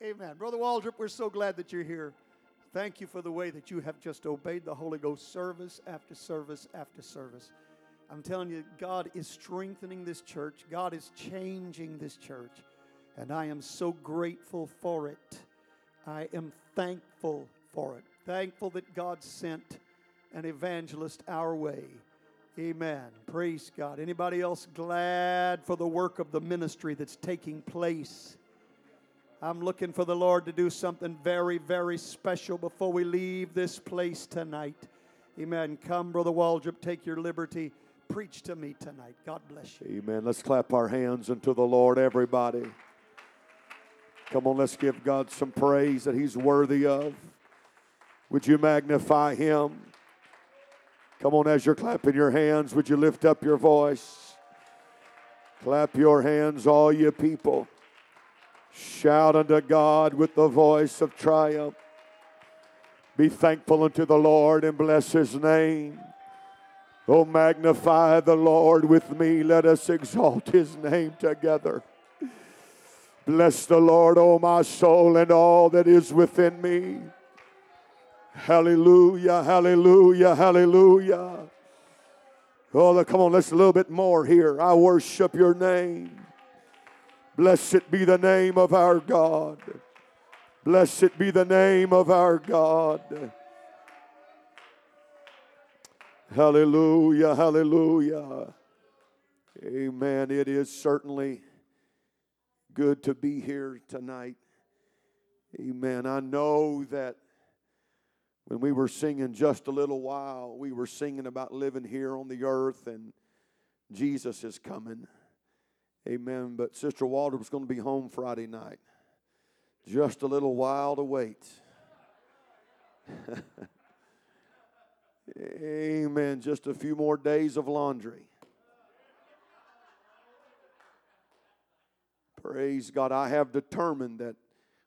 Amen. Brother Waldrop, we're so glad that you're here. Thank you for the way that you have just obeyed the Holy Ghost service after service after service. I'm telling you, God is strengthening this church, God is changing this church, and I am so grateful for it. I am thankful for it. Thankful that God sent an evangelist our way. Amen. Praise God. Anybody else glad for the work of the ministry that's taking place? I'm looking for the Lord to do something very, very special before we leave this place tonight. Amen. Come, Brother Waldrop, take your liberty. Preach to me tonight. God bless you. Amen. Let's clap our hands unto the Lord, everybody. Come on, let's give God some praise that He's worthy of. Would you magnify Him? Come on, as you're clapping your hands, would you lift up your voice? Clap your hands, all you people. Shout unto God with the voice of triumph. Be thankful unto the Lord and bless his name. Oh, magnify the Lord with me. Let us exalt his name together. Bless the Lord, O my soul, and all that is within me. Hallelujah, hallelujah, hallelujah. Oh, come on, let's a little bit more here. I worship your name. Blessed be the name of our God. Blessed be the name of our God. Hallelujah, hallelujah. Amen. It is certainly good to be here tonight. Amen. I know that when we were singing just a little while, we were singing about living here on the earth and Jesus is coming. Amen. But Sister Waldrop was going to be home Friday night. Just a little while to wait. Amen. Just a few more days of laundry. Praise God. I have determined that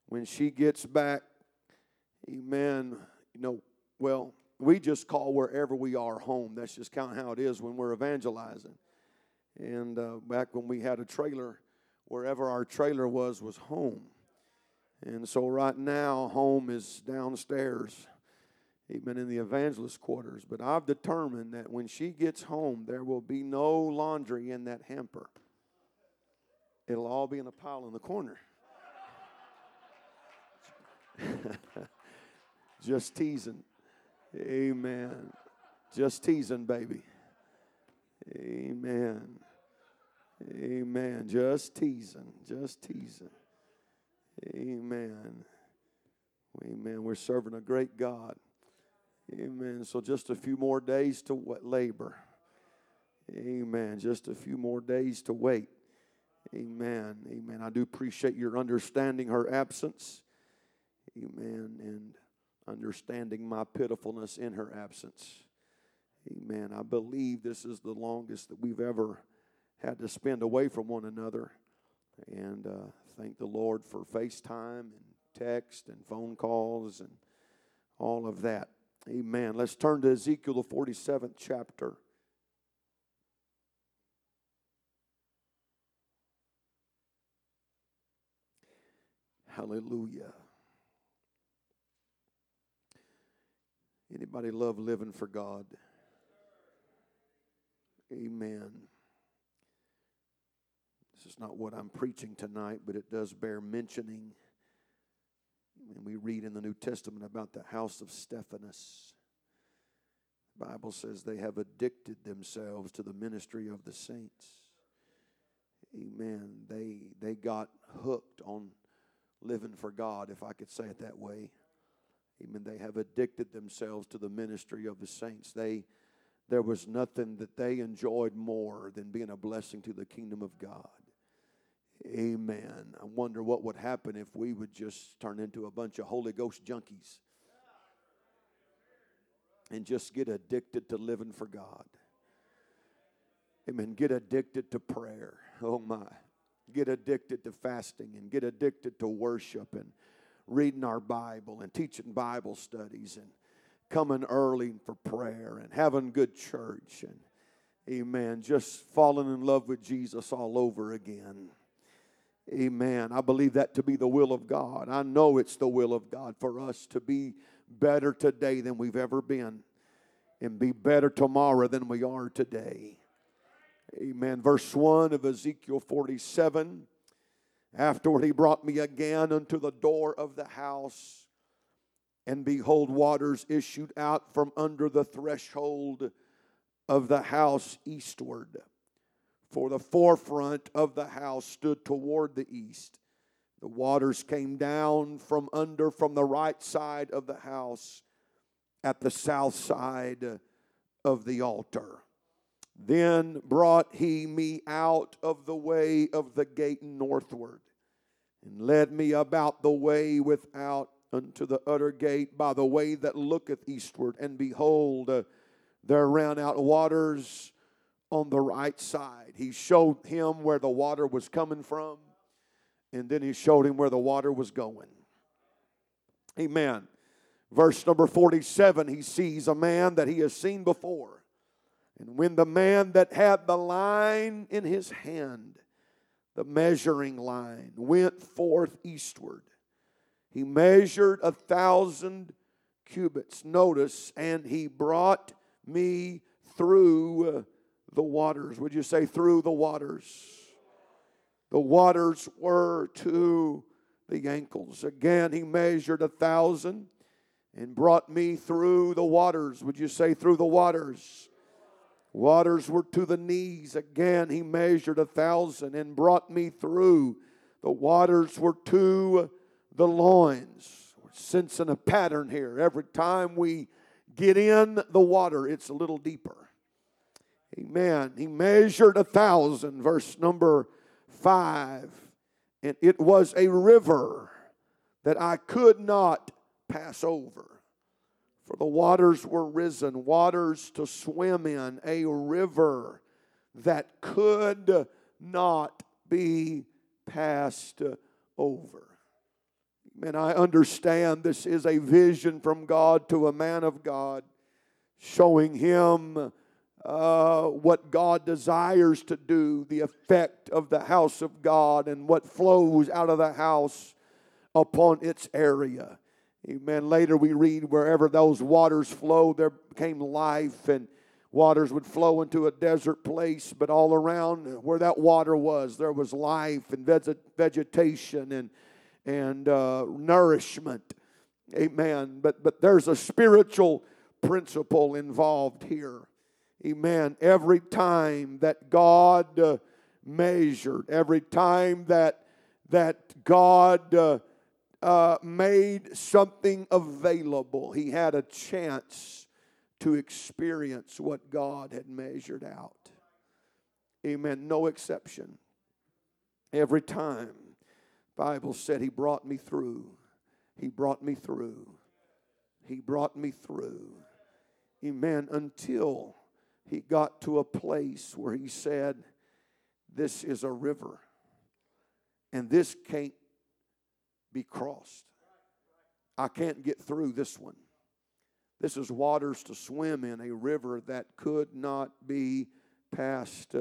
when she gets back, amen, you know, well, we just call wherever we are home. That's just kind of how it is when we're evangelizing. And uh, back when we had a trailer, wherever our trailer was, was home. And so right now, home is downstairs, even in the evangelist quarters. But I've determined that when she gets home, there will be no laundry in that hamper. It'll all be in a pile in the corner. Just teasing. Amen. Just teasing, baby. Amen. Amen. Just teasing. Just teasing. Amen. Amen. We're serving a great God. Amen. So just a few more days to what labor. Amen. Just a few more days to wait. Amen. Amen. I do appreciate your understanding her absence. Amen. And understanding my pitifulness in her absence. Amen. I believe this is the longest that we've ever had to spend away from one another. And uh, thank the Lord for FaceTime and text and phone calls and all of that. Amen. Let's turn to Ezekiel, the 47th chapter. Hallelujah. Anybody love living for God? Amen. This is not what I'm preaching tonight, but it does bear mentioning. And we read in the New Testament about the house of Stephanas. The Bible says they have addicted themselves to the ministry of the saints. Amen. They they got hooked on living for God, if I could say it that way. Amen. They have addicted themselves to the ministry of the saints. They there was nothing that they enjoyed more than being a blessing to the kingdom of God. Amen. I wonder what would happen if we would just turn into a bunch of Holy Ghost junkies and just get addicted to living for God. Amen. Get addicted to prayer. Oh my. Get addicted to fasting and get addicted to worship and reading our Bible and teaching Bible studies and coming early for prayer and having good church and amen just falling in love with Jesus all over again Amen. I believe that to be the will of God. I know it's the will of God for us to be better today than we've ever been and be better tomorrow than we are today. Amen. Verse 1 of Ezekiel 47 Afterward, he brought me again unto the door of the house, and behold, waters issued out from under the threshold of the house eastward. For the forefront of the house stood toward the east. The waters came down from under from the right side of the house at the south side of the altar. Then brought he me out of the way of the gate northward, and led me about the way without unto the utter gate by the way that looketh eastward. And behold, uh, there ran out waters on the right side. He showed him where the water was coming from, and then he showed him where the water was going. Amen. Verse number 47 he sees a man that he has seen before and when the man that had the line in his hand, the measuring line, went forth eastward, he measured a thousand cubits. Notice, and he brought me through the waters. Would you say through the waters? The waters were to the ankles. Again, he measured a thousand and brought me through the waters. Would you say through the waters? Waters were to the knees. Again, he measured a thousand and brought me through. The waters were to the loins. We're sensing a pattern here. Every time we get in the water, it's a little deeper. Amen. He measured a thousand, verse number five, and it was a river that I could not pass over. For the waters were risen, waters to swim in, a river that could not be passed over. And I understand this is a vision from God to a man of God, showing him uh, what God desires to do, the effect of the house of God, and what flows out of the house upon its area. Amen. Later we read wherever those waters flow, there came life, and waters would flow into a desert place, but all around where that water was, there was life and vegetation and and uh, nourishment. Amen. But but there's a spiritual principle involved here. Amen. Every time that God uh, measured, every time that that God uh, uh, made something available. He had a chance to experience what God had measured out. Amen. No exception. Every time, Bible said he brought me through. He brought me through. He brought me through. Amen. Until he got to a place where he said, This is a river. And this can't be crossed. I can't get through this one. This is waters to swim in, a river that could not be passed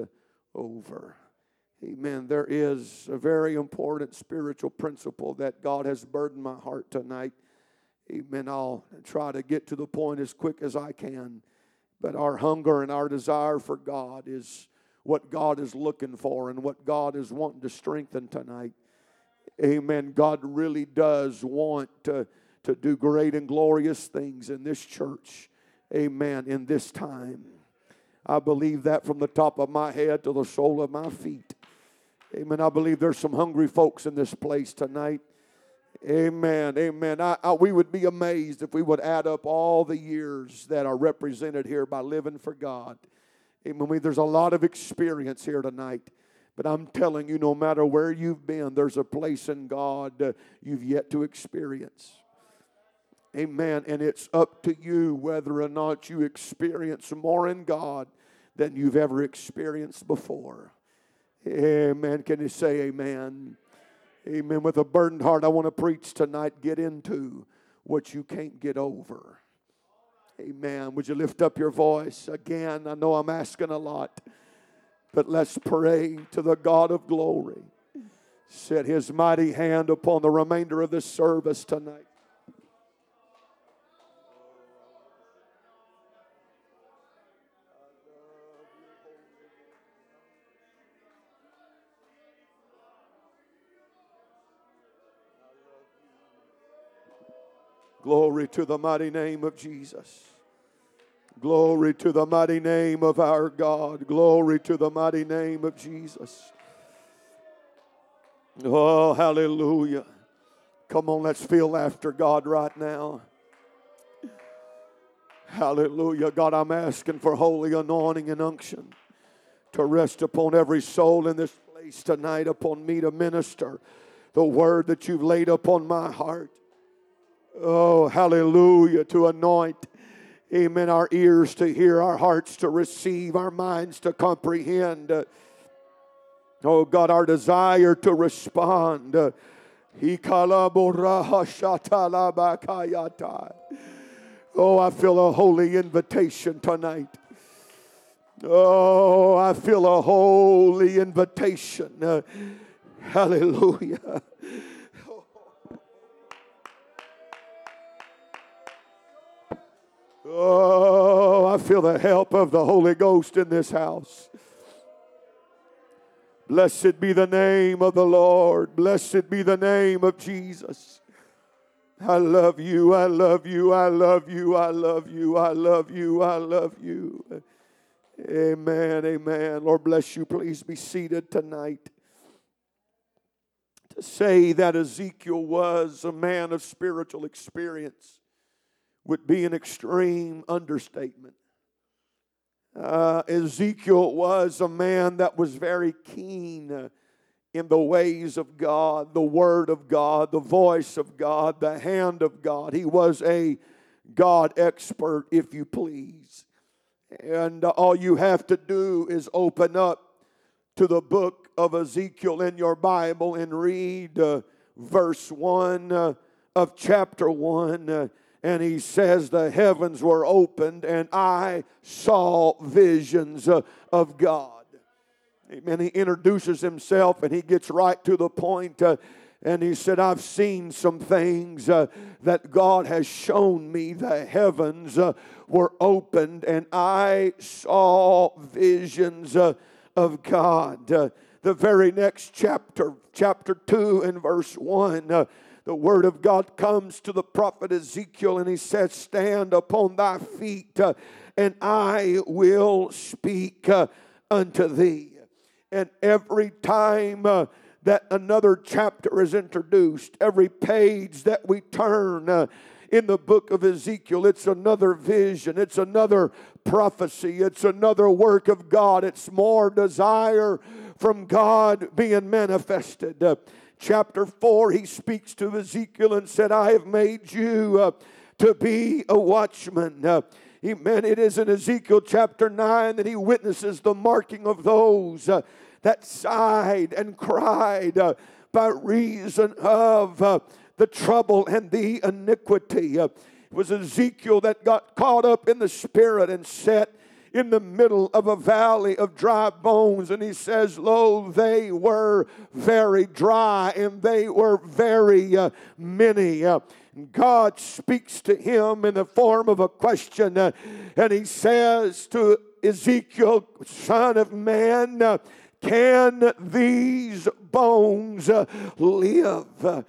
over. Amen. There is a very important spiritual principle that God has burdened my heart tonight. Amen. I'll try to get to the point as quick as I can. But our hunger and our desire for God is what God is looking for and what God is wanting to strengthen tonight. Amen. God really does want to, to do great and glorious things in this church. Amen. In this time. I believe that from the top of my head to the sole of my feet. Amen. I believe there's some hungry folks in this place tonight. Amen. Amen. I, I, we would be amazed if we would add up all the years that are represented here by living for God. Amen. There's a lot of experience here tonight. But I'm telling you, no matter where you've been, there's a place in God uh, you've yet to experience. Amen. And it's up to you whether or not you experience more in God than you've ever experienced before. Amen. Can you say amen? Amen. With a burdened heart, I want to preach tonight. Get into what you can't get over. Amen. Would you lift up your voice again? I know I'm asking a lot. But let's pray to the God of glory. set his mighty hand upon the remainder of this service tonight. Glory to the mighty name of Jesus. Glory to the mighty name of our God. Glory to the mighty name of Jesus. Oh, hallelujah. Come on, let's feel after God right now. Hallelujah. God, I'm asking for holy anointing and unction to rest upon every soul in this place tonight, upon me to minister the word that you've laid upon my heart. Oh, hallelujah. To anoint, amen, our ears to hear, our hearts to receive, our minds to comprehend. Oh, God, our desire to respond. Oh, I feel a holy invitation tonight. Oh, I feel a holy invitation. Hallelujah. Oh, I feel the help of the Holy Ghost in this house. Blessed be the name of the Lord. Blessed be the name of Jesus. I love you. I love you. I love you. I love you. I love you. I love you. Amen. Amen. Lord bless you. Please be seated tonight. To say that Ezekiel was a man of spiritual experience would be an extreme understatement. Uh, Ezekiel was a man that was very keen uh, in the ways of God, the Word of God, the voice of God, the hand of God. He was a God expert, if you please. And all you have to do is open up to the book of Ezekiel in your Bible and read uh, verse 1 uh, of chapter 1 uh, and he says, The heavens were opened, and I saw visions uh, of God. Amen. He introduces himself and he gets right to the point. Uh, and he said, I've seen some things uh, that God has shown me. The heavens uh, were opened, and I saw visions uh, of God. Uh, the very next chapter, chapter 2 and verse 1 uh, the word of God comes to the prophet Ezekiel and he says, Stand upon thy feet, uh, and I will speak uh, unto thee. And every time uh, that another chapter is introduced, every page that we turn, in the book of Ezekiel. It's another vision, it's another prophecy, it's another work of God, it's more desire from God being manifested. Chapter 4, he speaks to Ezekiel and said, I have made you uh, to be a watchman. Uh, Amen. It is in Ezekiel chapter 9 that he witnesses the marking of those uh, that sighed and cried uh, by reason of uh, the trouble and the iniquity. Uh, it was Ezekiel that got caught up in the spirit and sat in the middle of a valley of dry bones. And he says, Lo, they were very dry and they were very uh, many. Uh, God speaks to him in the form of a question, uh, and he says to Ezekiel, Son of man, uh, can these bones uh, live?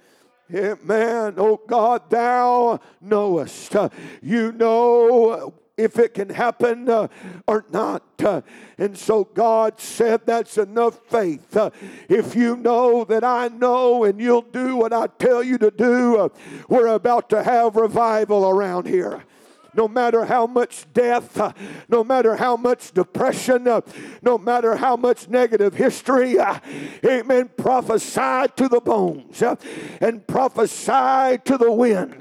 Amen. Oh God, thou knowest. Uh, you know if it can happen uh, or not. Uh, and so God said, That's enough faith. Uh, if you know that I know and you'll do what I tell you to do, uh, we're about to have revival around here no matter how much death, uh, no matter how much depression, uh, no matter how much negative history, uh, amen, prophesy to the bones and prophesy to the wind.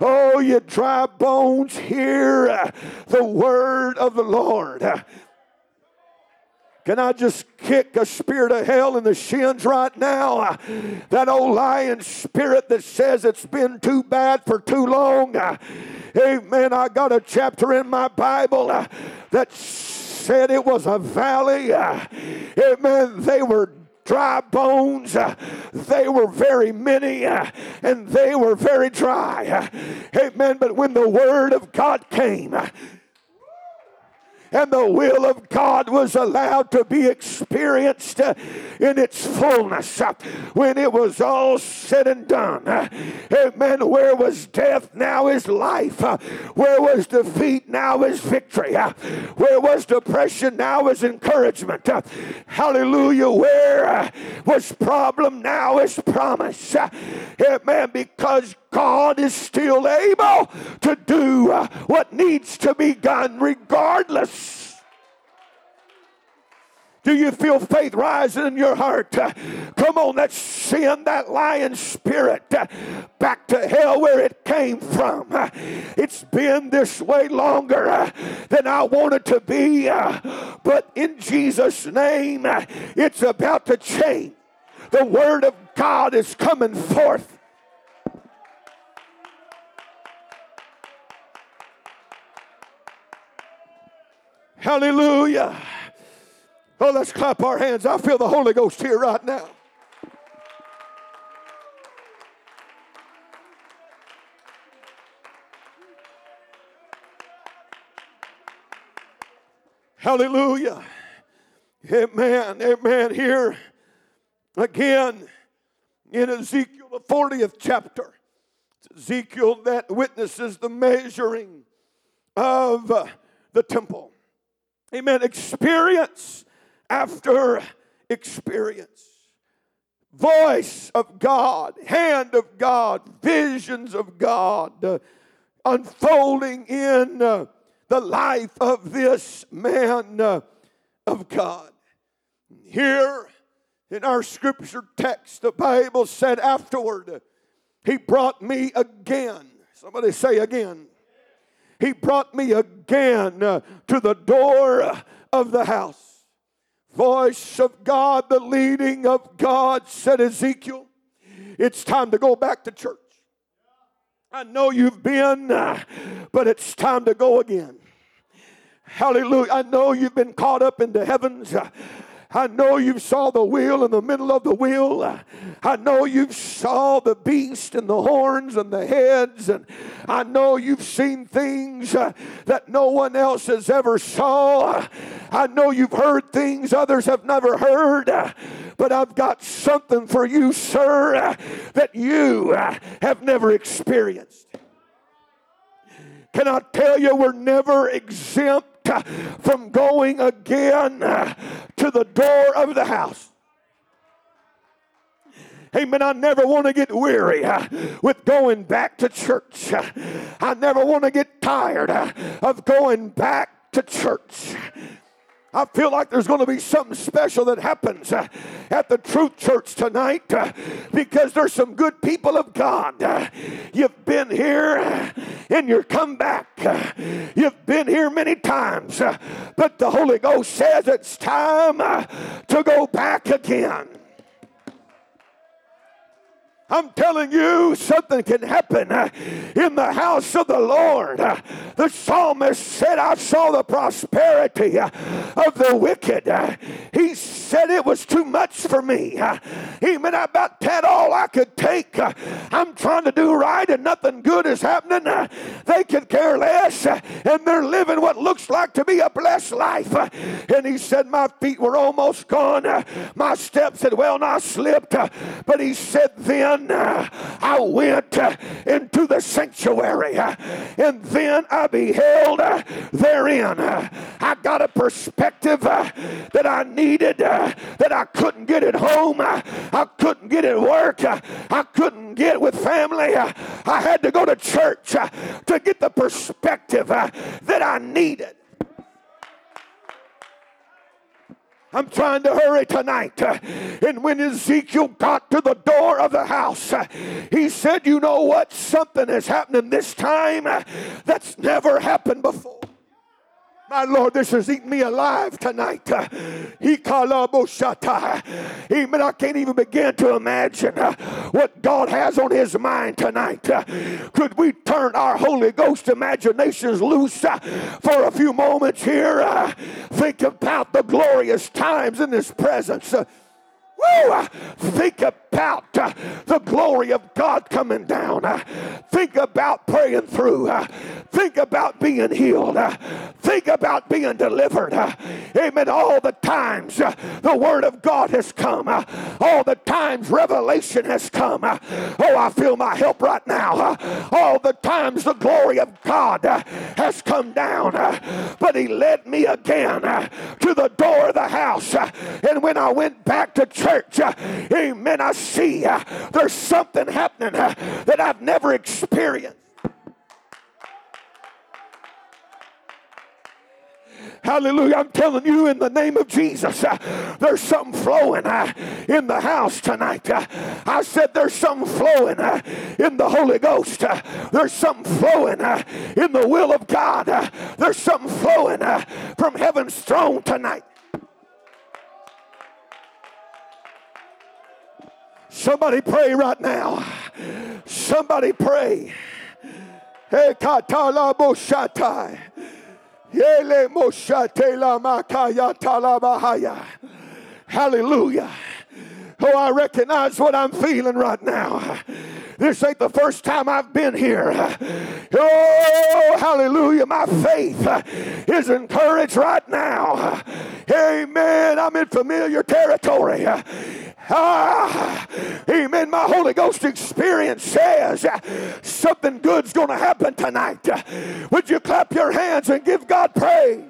Oh, you dry bones, hear the word of the Lord. Can I just kick a spirit of hell in the shins right now? That old lying spirit that says it's been too bad for too long. Amen. I got a chapter in my Bible that said it was a valley. Amen. They were dry bones. They were very many and they were very dry. Amen. But when the word of God came, and the will of God was allowed to be experienced uh, in its fullness. Uh, when it was all said and done, uh, amen. Where was death? Now is life. Where was defeat? Now is victory. Where was depression? Now is encouragement. Hallelujah. Where was problem? Now is promise. Amen. Because God is still able to do what needs to be done regardless. Do you feel faith rising in your heart? Come on, let's send that lion spirit back to hell where it came from. It's been this way longer than I wanted to be, but in Jesus' name, it's about to change. The word of God is coming forth. Hallelujah. Oh, let's clap our hands. I feel the Holy Ghost here right now. Hallelujah. Amen. Amen. Here again in Ezekiel, the 40th chapter. It's Ezekiel that witnesses the measuring of uh, the temple. Amen. Experience after experience. Voice of God, hand of God, visions of God uh, unfolding in uh, the life of this man uh, of God. Here in our scripture text, the Bible said afterward, He brought me again. Somebody say again he brought me again uh, to the door of the house. Voice of God, the leading of God, said Ezekiel, it's time to go back to church. I know you've been, uh, but it's time to go again. Hallelujah. I know you've been caught up in the heavens. I know you saw the wheel in the middle of the wheel. I know you saw the beast and the horns and the heads. And I know you've seen things uh, that no one else has ever saw. I know you've heard things others have never heard. But I've got something for you, sir, that you uh, have never experienced. Can I tell you, we're never exempt Uh, from going again uh, to the door of the house. Amen. I never want to get weary uh, with going back to church. I never want to get tired of going back to church. I feel like there's going to be something special that happens uh, at the Truth Church tonight uh, because there's some good people of God. Uh, you've been here and you're come back. You've been here many times, but the Holy Ghost says it's time to go back again. I'm telling you, something can happen uh, in the house of the Lord. Uh, the psalmist said, I saw the prosperity uh, of the wicked. Uh, he said it was too much for me. Uh, Even about that all I could take. Uh, I'm trying to do right and nothing good is happening. They could care less and they're living what looks like to be a blessed life. And he said, My feet were almost gone. My steps had well nigh slipped. But he said, Then Uh, I went uh, into the sanctuary uh, and then I beheld therein. I got a perspective that I needed that I couldn't get at home. I couldn't get at work. I couldn't get with family. I had to go to church to get the perspective that I needed. I'm trying to hurry tonight. And when Ezekiel got to the door of the house, he said, You know what? Something is happening this time that's never happened before. My Lord, this is eating me alive tonight. Amen. I can't even begin to imagine what God has on his mind tonight. Could we turn our Holy Ghost imaginations loose for a few moments here? Think about the glorious times in his presence. Woo! Think about uh, the glory of God coming down. Uh, think about praying through. Uh, think about being healed. Think about being delivered. Amen. All the times uh, the Word of God has come. uh, all the times revelation has come. uh, oh, I feel my help right now. Uh, all the times the glory of God uh, has come down. Uh, but He led me again to the door of the house. and when I went back to church, amen, I see there's something happening that I've never experienced. Hallelujah. I'm telling you in the name of Jesus, uh, there's something flowing uh, in the house tonight. Uh, I said there's something flowing uh, in the Holy Ghost. Uh, there's something flowing uh, in the will of God. There's something flowing from heaven's throne tonight. Somebody pray right now. Somebody pray. Hey, katala boshatai. Hallelujah. Oh, I recognize what I'm feeling right now. This ain't the first time I've been here. Oh, hallelujah. My faith is encouraged right now. Amen. I'm in familiar territory. Ah, amen. My Holy Ghost experience says something good's going to happen tonight. Would you clap your hands and give God praise?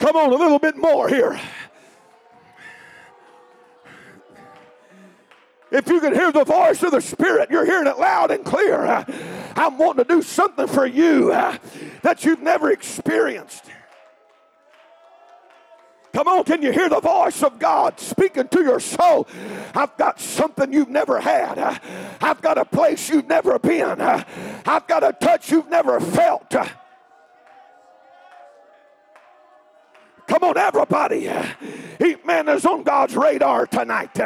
Come on, a little bit more here. If you can hear the voice of the Spirit, you're hearing it loud and clear. I'm wanting to do something for you uh, that you've never experienced. Come on, can you hear the voice of God speaking to your soul? I've got something you've never had. I've got a place you've never been. I've got a touch you've never felt. Come on, everybody. Man is on God's radar tonight.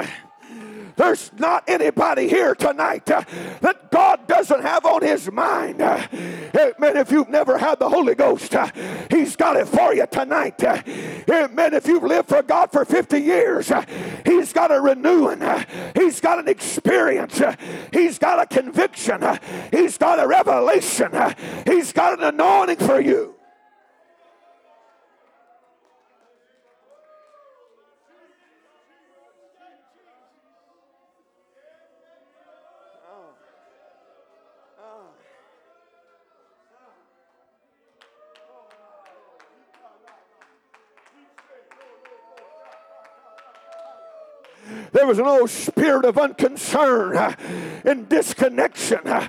There's not anybody here tonight uh, that God doesn't have on his mind. Uh, amen. If you've never had the Holy Ghost, uh, he's got it for you tonight. Uh, amen. If you've lived for God for 50 years, uh, he's got a renewing. Uh, he's got an experience. He's got a conviction. He's got a revelation. He's got an anointing for you. There was an old spirit of unconcern uh, and disconnection. Uh,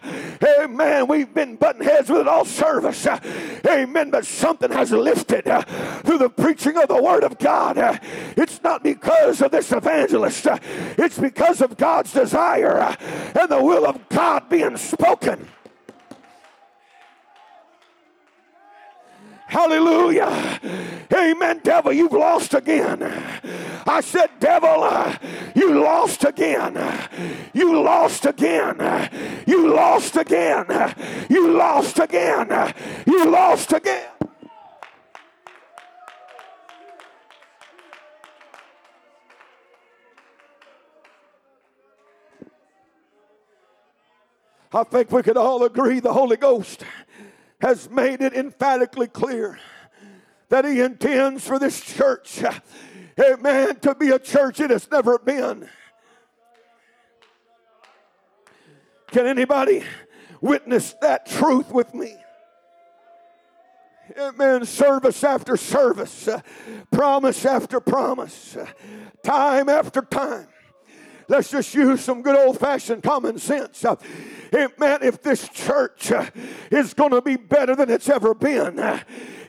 amen. We've been butting heads with it all service. Uh, amen. But something has lifted through the preaching of the Word of God. It's not because of this evangelist, it's because of God's desire and the will of God being spoken. Hallelujah. Amen, devil, you've lost again. I said, devil, uh, you lost again. You lost again. You lost again. You lost again. You lost again. I think we could all agree the Holy Ghost has made it emphatically clear that He intends for this church, amen, to be a church it has never been. Can anybody witness that truth with me? Amen. Service after service, promise after promise, time after time. Let's just use some good old fashioned common sense. Uh, amen. If this church uh, is going to be better than it's ever been, uh,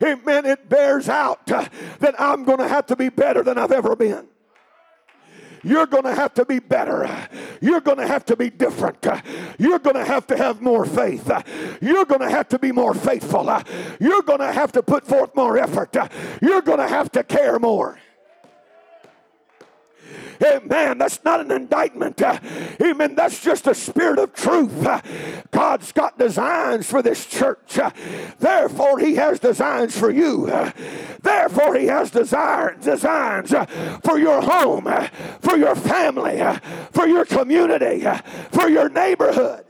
amen, it bears out that I'm going to have to be better than I've ever been. You're going to have to be better. You're going to have to be different. You're going to have to have more faith. You're going to have to be more faithful. You're going to have to put forth more effort. You're going to have to care more. Amen. That's not an indictment. Uh, Amen. That's just a spirit of truth. Uh, God's got designs for this church. Uh, therefore, He has designs for you. Therefore, He has desire, designs for your home, for your family, for your community, for your neighborhood.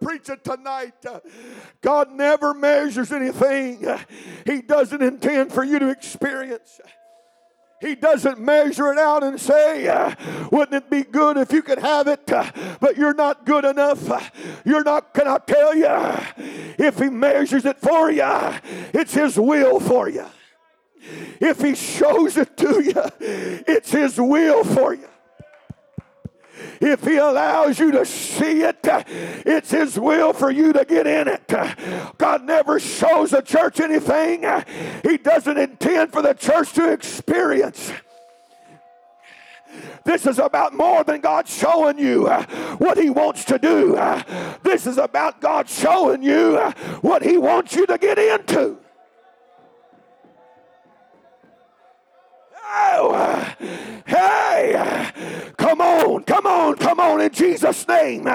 Preach it tonight. God never measures anything He doesn't intend for you to experience. He doesn't measure it out and say, wouldn't it be good if you could have it, but you're not good enough. You're not, can I tell you, if He measures it for you, it's His will for you. If He shows it to you, it's His will for you. If He allows you to see it, it's His will for you to get in it. God never shows the church anything He doesn't intend for the church to experience. This is about more than God showing you what He wants to do. This is about God showing you what He wants you to get into. Oh, hey, come on, come on, come on in Jesus' name.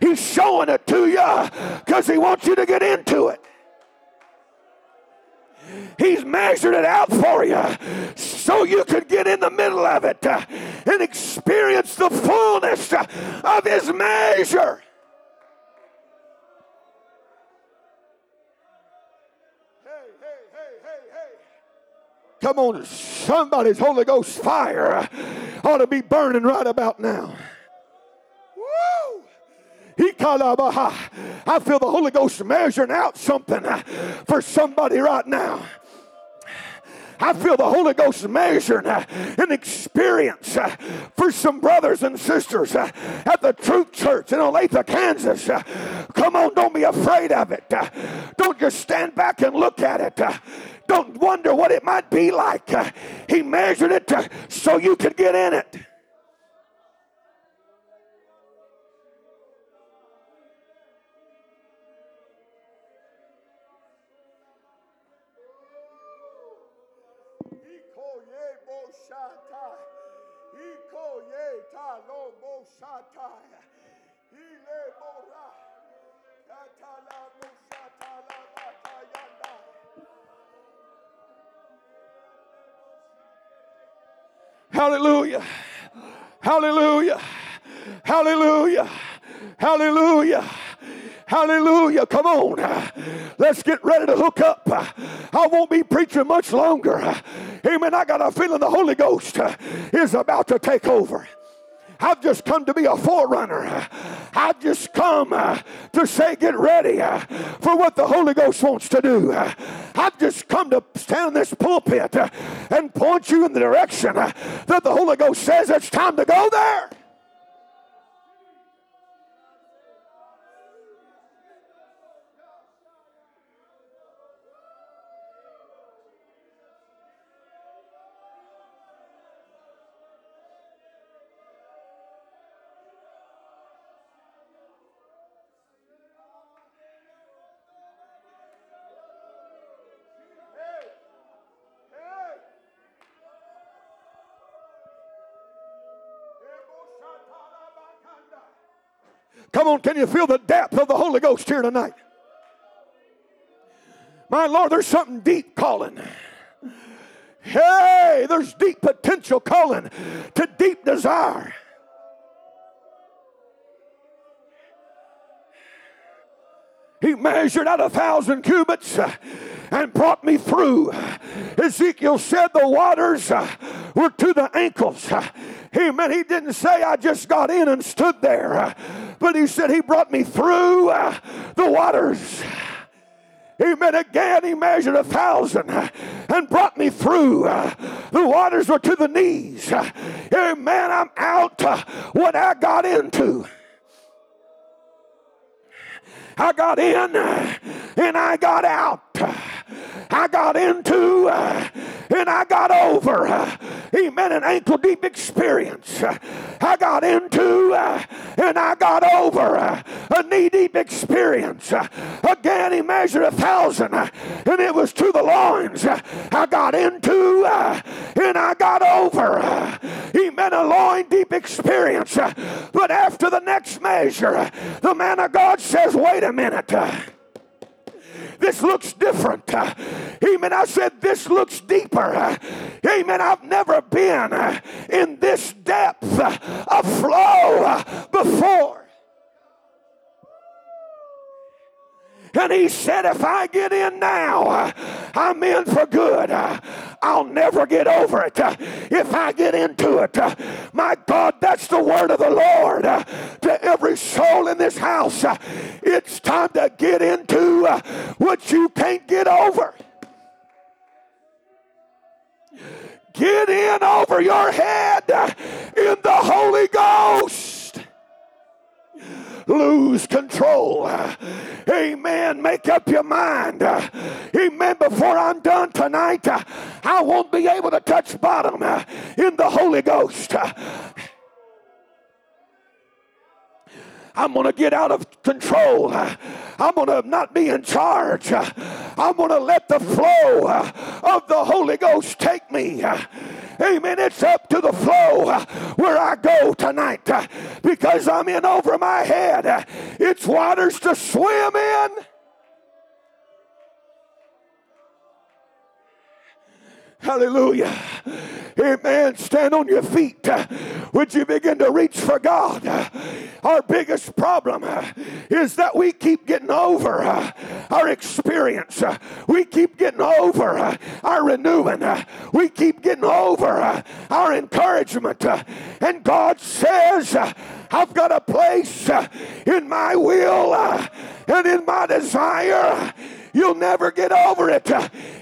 He's showing it to you because He wants you to get into it. He's measured it out for you so you can get in the middle of it and experience the fullness of His measure. Hey, hey, hey, hey, hey. Come on, somebody's Holy Ghost fire ought to be burning right about now. I feel the Holy Ghost measuring out something for somebody right now. I feel the Holy Ghost measuring an experience for some brothers and sisters at the Truth Church in Olathe, Kansas. Come on, don't be afraid of it. Don't just stand back and look at it. Don't wonder what it might be like. He measured it so you could get in it. Hallelujah. Hallelujah. Hallelujah. Hallelujah. Hallelujah. Come on. Let's get ready to hook up. I won't be preaching much longer. Amen. I got a feeling the Holy Ghost is about to take over. I've just come to be a forerunner. I've just come uh, to say, get ready uh, for what the Holy Ghost wants to do. I've just come to stand in this pulpit uh, and point you in the direction that the Holy Ghost says it's time to go there. Come on, can you feel the depth of the Holy Ghost here tonight? My Lord, there's something deep calling. Hey, there's deep potential calling to deep desire. He measured out a thousand cubits uh, and brought me through. Ezekiel said the waters uh, were to the ankles. Uh, Amen. He didn't say I just got in and stood there, but he said he brought me through uh, the waters. Amen. Again, he measured a thousand uh, and brought me through. Uh, the waters were to the knees. Amen. I'm out what I got into. I got in and I got out. I got into and I got over. Amen. An ankle deep experience. I got into and I got over. A knee deep experience. Again, he measured a thousand and it was to the loins. I got into uh, and I got over. Uh, he meant A loin deep experience. But after the next measure, the man of God says, wait a minute. This looks different. Amen. I said, This looks deeper. Amen. I've never been in this depth of flow before. And he said, If I get in now, I'm in for good. I'll never get over it if I get into it. My God, that's the word of the Lord to every soul in this house. It's time to get into what you can't get over. Get in over your head in the Holy Ghost lose control. Amen. Make up your mind. Amen. Before I'm done tonight, I won't be able to touch bottom in the Holy Ghost. I'm going to get out of control. I'm going to not be in charge. I'm going to let the flow of the Holy Ghost take me. Amen. It's up to the flow where I go tonight because I'm in over my head. It's waters to swim in. Hallelujah. Amen. Stand on your feet. Would you begin to reach for God? Our biggest problem is that we keep getting over our experience. We keep getting over our renewing. We keep getting over our encouragement. And God says, I've got a place in my will and in my desire. You'll never get over it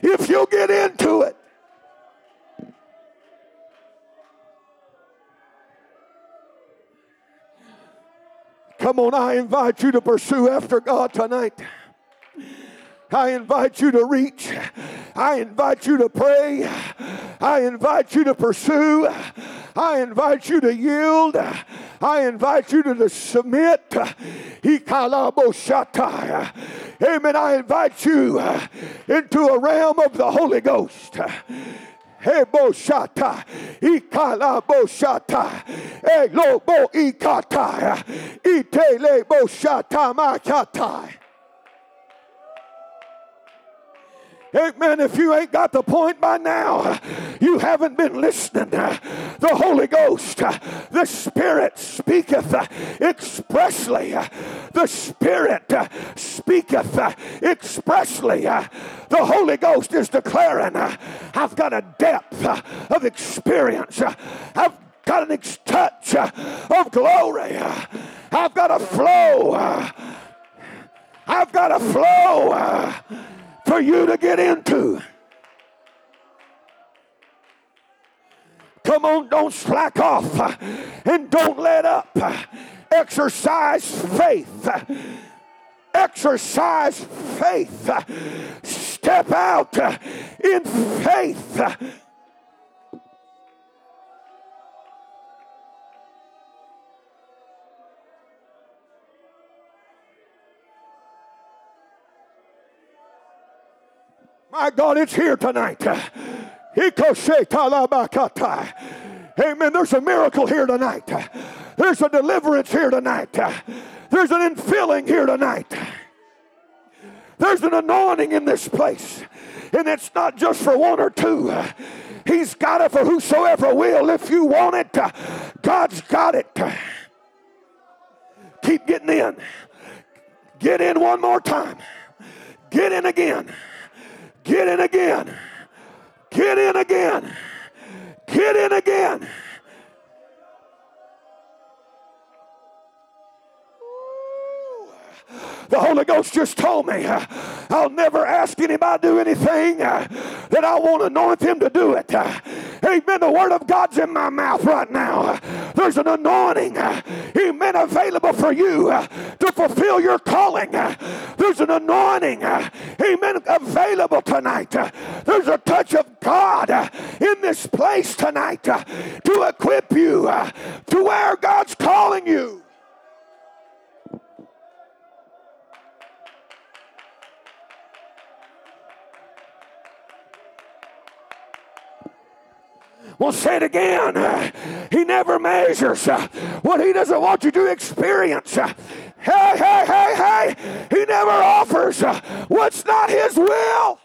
if you'll get into it. Come on, I invite you to pursue after God tonight. I invite you to reach. I invite you to pray. I invite you to pursue. I invite you to yield. I invite you to submit. Amen. I invite you into a realm of the Holy Ghost. Heboshata, Ikala Boshata, Elobo Ikata, Itele Boshata Makata. Amen. If you ain't got the point by now, you haven't been listening. The Holy Ghost, the Spirit speaketh expressly. The Spirit speaketh expressly. The Holy Ghost is declaring, I've got a depth of experience. I've got an touch of glory. I've got a flow. I've got a flow for you to get into. Come on, don't slack off uh, and don't let up. Exercise faith. Exercise faith. Step out uh, in faith. My God, it's here tonight. Amen. There's a miracle here tonight. There's a deliverance here tonight. There's an infilling here tonight. There's an anointing in this place. And it's not just for one or two. He's got it for whosoever will. If you want it, God's got it. Keep getting in. Get in one more time. Get in again. Get in again. Get in again. Get in again. The Holy Ghost just told me uh, I'll never ask anybody to do anything uh, that I won't anoint them to do it. Uh, amen. The Word of God's in my mouth right now. There's an anointing, amen, available for you to fulfill your calling. There's an anointing, amen, available tonight. There's a touch of God in this place tonight to equip you to where God's calling you. We'll say it again. He never measures what he doesn't want you to experience. Hey, hey, hey, hey. He never offers what's not his will.